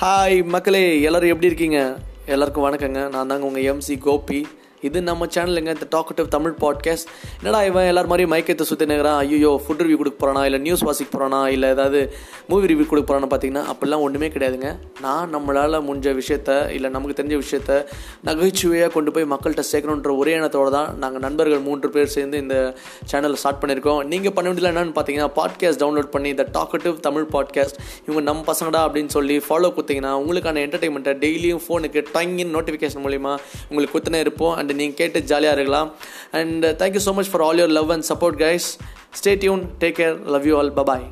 Hi மக்களே எல்லோரும் எப்படி இருக்கீங்க? எல்லாருக்கும் வணக்கங்க. நான் தாங்க உங்கள் எம்சி கோபி. இது நம்ம சேனலுங்க இந்த டாக்கட்டிவ் தமிழ் பாட்காஸ்ட் என்னடா இவன் எல்லாரும் மாதிரியும் மயக்கத்தை சுற்றி நிற்கிறான் ஐயோ ஃபுட் ரிவ்யூ கொடுக்க போகிறானா இல்லை நியூஸ் வாசிக்க போகிறானா இல்லை ஏதாவது மூவி ரிவ்யூ கொடுக்க போகிறான்னு பார்த்தீங்கன்னா அப்படிலாம் ஒன்றுமே கிடையாதுங்க. நான் நம்மளால் முடிஞ்ச விஷயத்த இல்லை நமக்கு தெரிஞ்ச விஷயத்த நகைச்சுவையாக கொண்டு போய் மக்கள்கிட்ட சேர்க்கணுன்ற ஒரே எண்ணத்தோடு தான் நாங்கள் நண்பர்கள் மூன்று பேர் சேர்ந்து இந்த சேனலை ஸ்டார்ட் பண்ணியிருக்கோம். நீங்கள் பண்ண வேண்டியது என்னென்னு பார்த்தீங்கன்னா பாட்காஸ்ட் டவுன்லோட் பண்ணி இந்த டாக்கட்டிவ் தமிழ் பாட்காஸ்ட் இவங்க நம்ம பசங்கடா அப்படின்னு சொல்லி ஃபாலோ கொடுத்தீங்கன்னா உங்களுக்கான என்டர்டைன்மெண்ட்டை டெய்லியும் ஃபோனுக்கு டங்கின் நோட்டிஃபிகேஷன் மூலிமா உங்களுக்கு குத்துனே இருப்போம். அண்ட் அண்ட் நீங்கள் கேட்டு ஜாலியாக இருக்கலாம். And thank you so much for all your love and support guys stay tune take care love you all bye bye